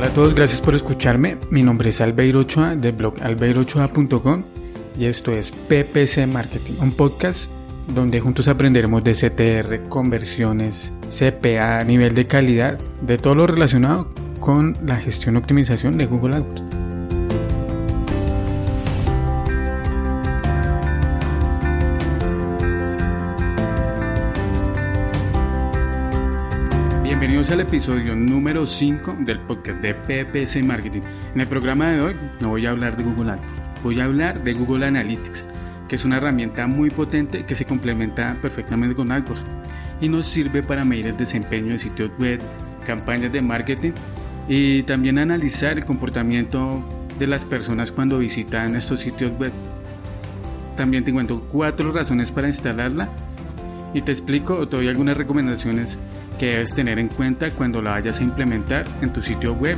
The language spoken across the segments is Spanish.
Hola a todos, gracias por escucharme. Mi nombre es Albeiro Ochoa del blog albeirochoa.com y esto es PPC Marketing, un podcast donde juntos aprenderemos de CTR, conversiones, CPA, nivel de calidad, de todo lo relacionado con la gestión y optimización de Google AdWords. Bienvenidos al episodio número 5 del podcast de PPC Marketing. En el programa de hoy no voy a hablar de Google AdWords, voy a hablar de Google Analytics, que es una herramienta muy potente que se complementa perfectamente con AdWords y nos sirve para medir el desempeño de sitios web, campañas de marketing y también analizar el comportamiento de las personas cuando visitan estos sitios web. También te cuento cuatro razones para instalarla y te explico o te doy algunas recomendaciones que debes tener en cuenta cuando la vayas a implementar en tu sitio web.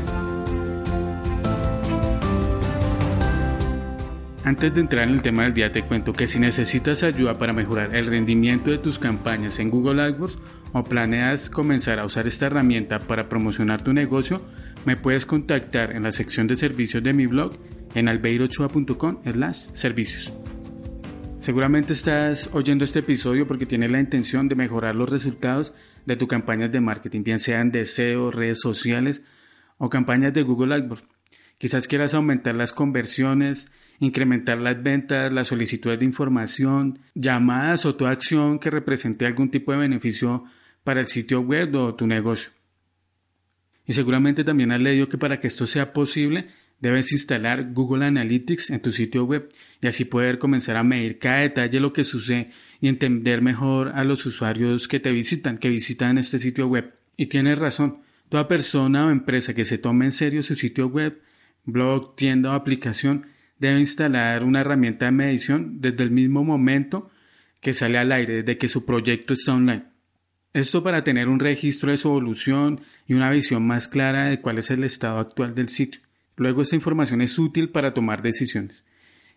Antes de entrar en el tema del día te cuento que si necesitas ayuda para mejorar el rendimiento de tus campañas en Google AdWords o planeas comenzar a usar esta herramienta para promocionar tu negocio, me puedes contactar en la sección de servicios de mi blog en albeirochoa.com servicios. Seguramente estás oyendo este episodio porque tienes la intención de mejorar los resultados de tus campañas de marketing, bien sean de SEO, redes sociales o campañas de Google AdWords. Quizás quieras aumentar las conversiones, incrementar las ventas, las solicitudes de información, llamadas o toda acción que represente algún tipo de beneficio para el sitio web o tu negocio. Y seguramente también has leído que para que esto sea posible Debes instalar Google Analytics en tu sitio web y así poder comenzar a medir cada detalle de lo que sucede y entender mejor a los usuarios que te visitan, que visitan este sitio web. Y tienes razón, toda persona o empresa que se tome en serio su sitio web, blog, tienda o aplicación debe instalar una herramienta de medición desde el mismo momento que sale al aire, desde que su proyecto está online. Esto para tener un registro de su evolución y una visión más clara de cuál es el estado actual del sitio. Luego esta información es útil para tomar decisiones.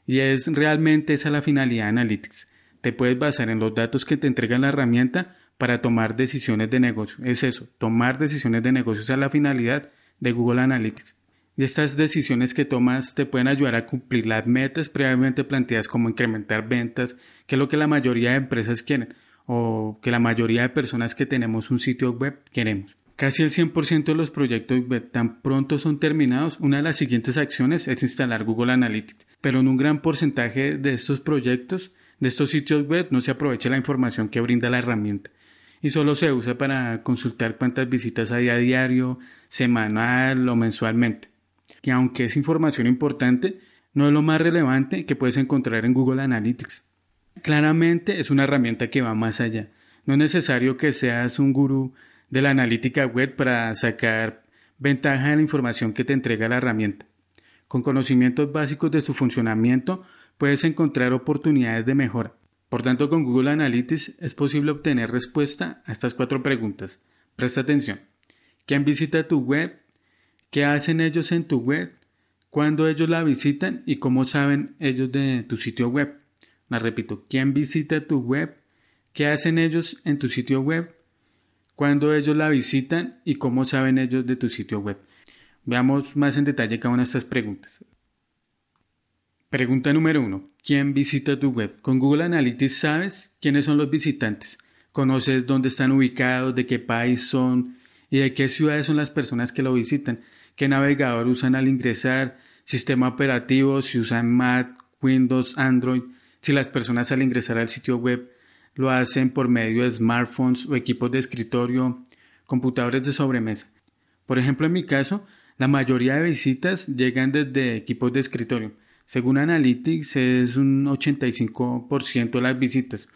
Y es realmente esa la finalidad de Analytics. Te puedes basar en los datos que te entrega la herramienta para tomar decisiones de negocio. Es eso, tomar decisiones de negocio es la finalidad de Google Analytics. Y estas decisiones que tomas te pueden ayudar a cumplir las metas previamente planteadas como incrementar ventas, que es lo que la mayoría de empresas quieren o que la mayoría de personas que tenemos un sitio web queremos. Casi el 100% de los proyectos web tan pronto son terminados, una de las siguientes acciones es instalar Google Analytics, pero en un gran porcentaje de estos proyectos, de estos sitios web, no se aprovecha la información que brinda la herramienta y solo se usa para consultar cuántas visitas hay a diario, semanal o mensualmente. Y aunque es información importante, no es lo más relevante que puedes encontrar en Google Analytics. Claramente es una herramienta que va más allá. No es necesario que seas un gurú de la analítica web para sacar ventaja de la información que te entrega la herramienta. Con conocimientos básicos de su funcionamiento puedes encontrar oportunidades de mejora. Por tanto, con Google Analytics es posible obtener respuesta a estas cuatro preguntas. Presta atención. ¿Quién visita tu web? ¿Qué hacen ellos en tu web? ¿Cuándo ellos la visitan? ¿Y cómo saben ellos de tu sitio web? La repito. ¿Quién visita tu web? ¿Qué hacen ellos en tu sitio web? cuándo ellos la visitan y cómo saben ellos de tu sitio web. Veamos más en detalle cada una de estas preguntas. Pregunta número uno. ¿Quién visita tu web? Con Google Analytics sabes quiénes son los visitantes. Conoces dónde están ubicados, de qué país son y de qué ciudades son las personas que lo visitan, qué navegador usan al ingresar, sistema operativo, si usan Mac, Windows, Android, si las personas al ingresar al sitio web lo hacen por medio de smartphones o equipos de escritorio, computadores de sobremesa. Por ejemplo, en mi caso, la mayoría de visitas llegan desde equipos de escritorio. Según Analytics es un 85% de las visitas,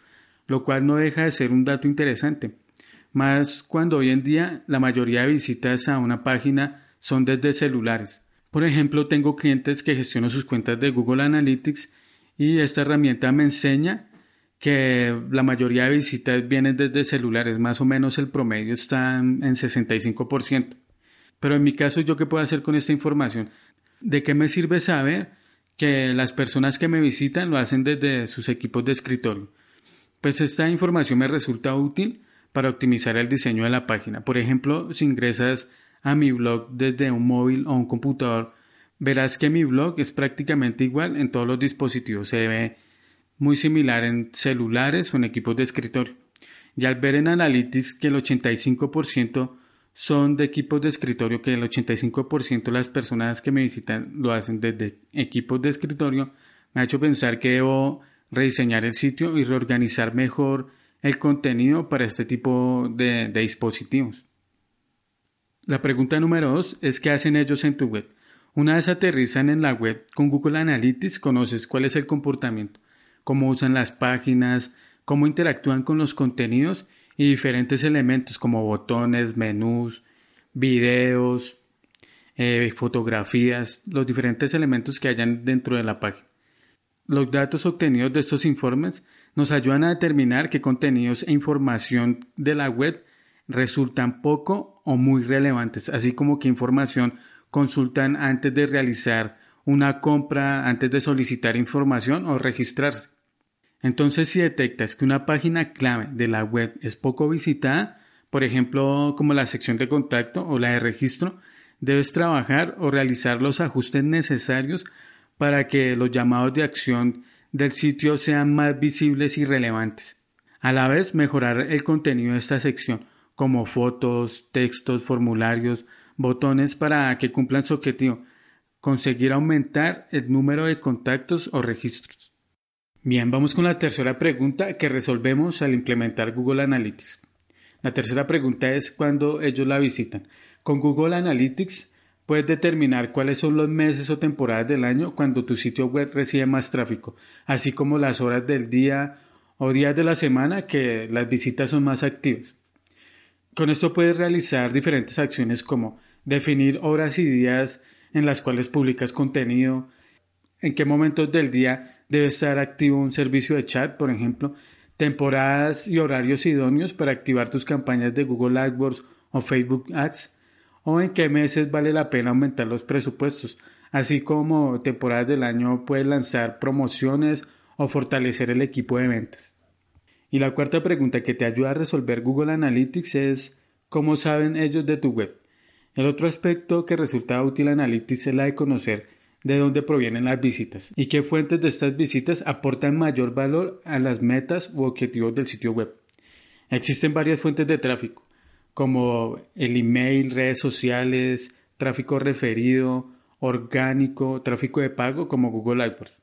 lo cual no deja de ser un dato interesante, más cuando hoy en día la mayoría de visitas a una página son desde celulares. Por ejemplo, tengo clientes que gestionan sus cuentas de Google Analytics y esta herramienta me enseña que la mayoría de visitas vienen desde celulares, más o menos el promedio está en 65%. Pero en mi caso, ¿yo qué puedo hacer con esta información? ¿De qué me sirve saber que las personas que me visitan lo hacen desde sus equipos de escritorio? Pues esta información me resulta útil para optimizar el diseño de la página. Por ejemplo, si ingresas a mi blog desde un móvil o un computador, verás que mi blog es prácticamente igual en todos los dispositivos. Se ve muy similar en celulares o en equipos de escritorio. Y al ver en Analytics que el 85% son de equipos de escritorio, que el 85% de las personas que me visitan lo hacen desde equipos de escritorio, me ha hecho pensar que debo rediseñar el sitio y reorganizar mejor el contenido para este tipo de, dispositivos. La pregunta número dos es ¿qué hacen ellos en tu web? Una vez aterrizan en la web con Google Analytics, conoces cuál es el comportamiento, cómo usan las páginas, cómo interactúan con los contenidos y diferentes elementos como botones, menús, videos, eh, fotografías, los diferentes elementos que hayan dentro de la página. Los datos obtenidos de estos informes nos ayudan a determinar qué contenidos e información de la web resultan poco o muy relevantes, así como qué información consultan antes de realizar una compra, antes de solicitar información o registrarse. Entonces, si detectas que una página clave de la web es poco visitada, por ejemplo, como la sección de contacto o la de registro, debes trabajar o realizar los ajustes necesarios para que los llamados de acción del sitio sean más visibles y relevantes. A la vez, mejorar el contenido de esta sección, como fotos, textos, formularios, botones para que cumplan su objetivo, conseguir aumentar el número de contactos o registros. Bien, vamos con la tercera pregunta que resolvemos al implementar Google Analytics. La tercera pregunta es cuándo ellos la visitan. Con Google Analytics puedes determinar cuáles son los meses o temporadas del año cuando tu sitio web recibe más tráfico, así como las horas del día o días de la semana que las visitas son más activas. Con esto puedes realizar diferentes acciones como definir horas y días en las cuales publicas contenido, en qué momentos del día debe estar activo un servicio de chat, por ejemplo, temporadas y horarios idóneos para activar tus campañas de Google AdWords o Facebook Ads, o en qué meses vale la pena aumentar los presupuestos, así como temporadas del año puedes lanzar promociones o fortalecer el equipo de ventas. Y la cuarta pregunta que te ayuda a resolver Google Analytics es ¿cómo saben ellos de tu web? El otro aspecto que resulta útil Analytics es la de conocer de dónde provienen las visitas y qué fuentes de estas visitas aportan mayor valor a las metas u objetivos del sitio web. Existen varias fuentes de tráfico, como el email, redes sociales, tráfico referido, orgánico, tráfico de pago como Google AdWords.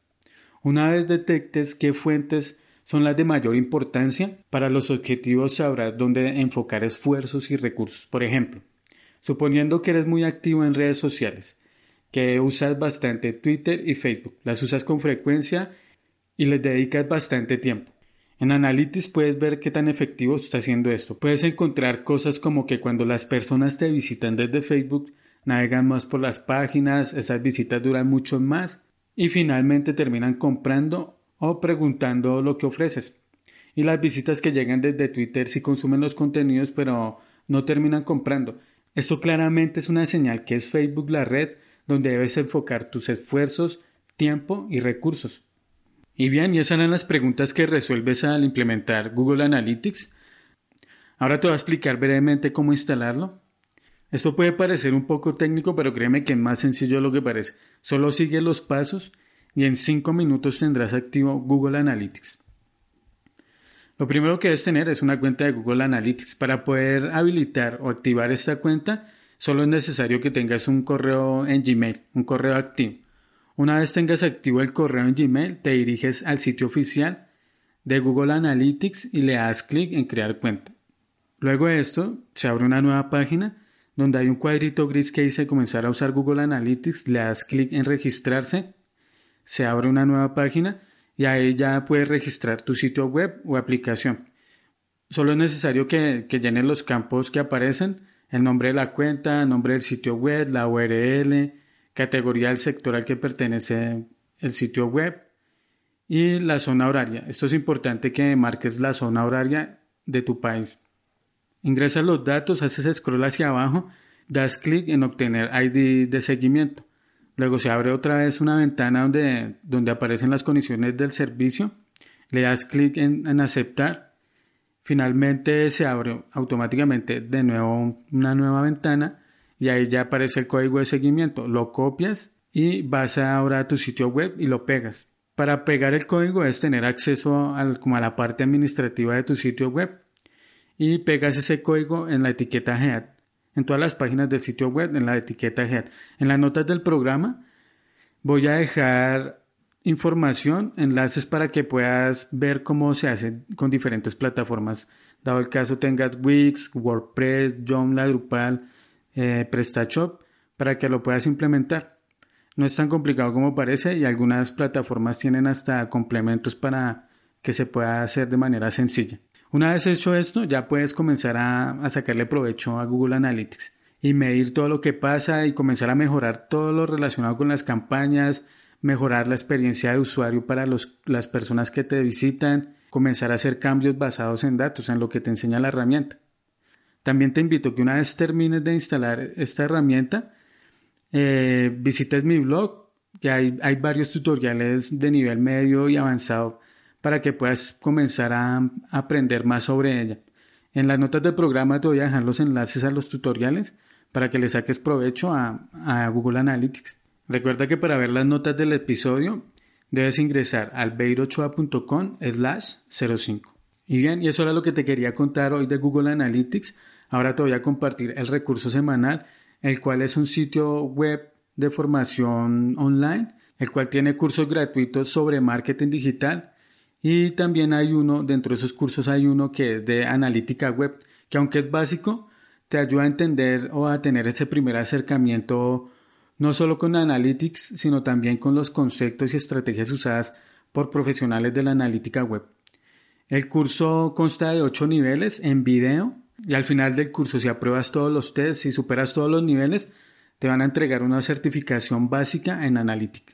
Una vez detectes qué fuentes son las de mayor importancia, para los objetivos sabrás dónde enfocar esfuerzos y recursos. Por ejemplo, suponiendo que eres muy activo en redes sociales, que usas bastante Twitter y Facebook. Las usas con frecuencia y les dedicas bastante tiempo. En Analytics puedes ver qué tan efectivo está haciendo esto. Puedes encontrar cosas como que cuando las personas te visitan desde Facebook, navegan más por las páginas, esas visitas duran mucho más y finalmente terminan comprando o preguntando lo que ofreces. Y las visitas que llegan desde Twitter sí consumen los contenidos pero no terminan comprando. Esto claramente es una señal que es Facebook la red donde debes enfocar tus esfuerzos, tiempo y recursos. Y bien, y esas eran las preguntas que resuelves al implementar Google Analytics. Ahora te voy a explicar brevemente cómo instalarlo. Esto puede parecer un poco técnico, pero créeme que es más sencillo de lo que parece. Solo sigue los pasos y en 5 minutos tendrás activo Google Analytics. Lo primero que debes tener es una cuenta de Google Analytics. Para poder habilitar o activar esta cuenta, Solo es necesario que tengas un correo en Gmail, un correo activo. Una vez tengas activo el correo en Gmail, te diriges al sitio oficial de Google Analytics y le das clic en crear cuenta. Luego de esto, se abre una nueva página donde hay un cuadrito gris que dice comenzar a usar Google Analytics, le das clic en registrarse, se abre una nueva página y ahí ya puedes registrar tu sitio web o aplicación. Solo es necesario que, que llenes los campos que aparecen el nombre de la cuenta, el nombre del sitio web, la URL, categoría del sector al que pertenece el sitio web y la zona horaria. Esto es importante que marques la zona horaria de tu país. Ingresas los datos, haces scroll hacia abajo, das clic en obtener ID de seguimiento. Luego se abre otra vez una ventana donde, donde aparecen las condiciones del servicio. Le das clic en aceptar Finalmente se abre automáticamente de nuevo una nueva ventana y ahí ya aparece el código de seguimiento. Lo copias y vas ahora a tu sitio web y lo pegas. Para pegar el código es tener acceso como a la parte administrativa de tu sitio web y pegas ese código en la etiqueta Head. En todas las páginas del sitio web, en la etiqueta Head. En las notas del programa voy a dejar información, enlaces para que puedas ver cómo se hace con diferentes plataformas. Dado el caso tengas Wix, WordPress, Joomla, Drupal, eh, PrestaShop, para que lo puedas implementar. No es tan complicado como parece y algunas plataformas tienen hasta complementos para que se pueda hacer de manera sencilla. Una vez hecho esto, ya puedes comenzar a, sacarle provecho a Google Analytics y medir todo lo que pasa y comenzar a mejorar todo lo relacionado con las campañas, mejorar la experiencia de usuario para las personas que te visitan, comenzar a hacer cambios basados en datos, en lo que te enseña la herramienta. También te invito que una vez termines de instalar esta herramienta, eh, visites mi blog, que hay, hay varios tutoriales de nivel medio y avanzado para que puedas comenzar a, aprender más sobre ella. En las notas del programa te voy a dejar los enlaces a los tutoriales para que le saques provecho a, a Google Analytics. Recuerda que para ver las notas del episodio debes ingresar al beirochoa.com slash 05. Y bien, y eso era lo que te quería contar hoy de Google Analytics. Ahora te voy a compartir el recurso semanal el cual es un sitio web de formación online, el cual tiene cursos gratuitos sobre marketing digital y también hay uno, dentro de esos cursos hay uno que es de analítica web, que aunque es básico, te ayuda a entender o a tener ese primer acercamiento no solo con Analytics, sino también con los conceptos y estrategias usadas por profesionales de la analítica web. El curso consta de ocho niveles en video y al final del curso, si apruebas todos los tests, y superas todos los niveles, te van a entregar una certificación básica en analítica.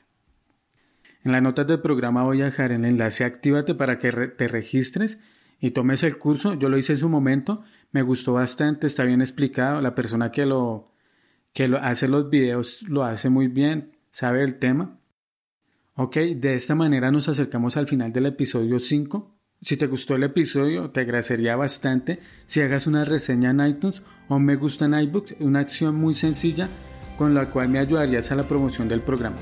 En las notas del programa voy a dejar el enlace Actívate para que te registres y tomes el curso. Yo lo hice en su momento, me gustó bastante, está bien explicado. La persona que lo, que lo hace los videos lo hace muy bien, sabe el tema. Ok, de esta manera nos acercamos al final del episodio 5. Si te gustó el episodio, te agradecería bastante si hagas una reseña en iTunes o me gusta en iBooks, una acción muy sencilla con la cual me ayudarías a la promoción del programa.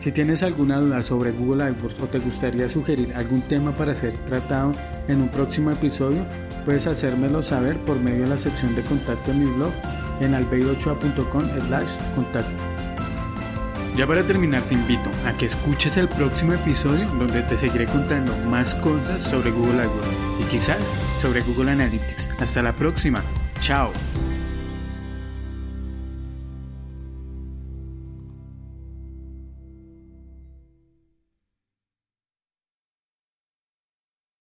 Si tienes alguna duda sobre Google AdWords o te gustaría sugerir algún tema para ser tratado en un próximo episodio, puedes hacérmelo saber por medio de la sección de contacto en mi blog en albeirochoa.com slash contacto. Ya para terminar te invito a que escuches el próximo episodio donde te seguiré contando más cosas sobre Google AdWords y quizás sobre Google Analytics. Hasta la próxima. Chao.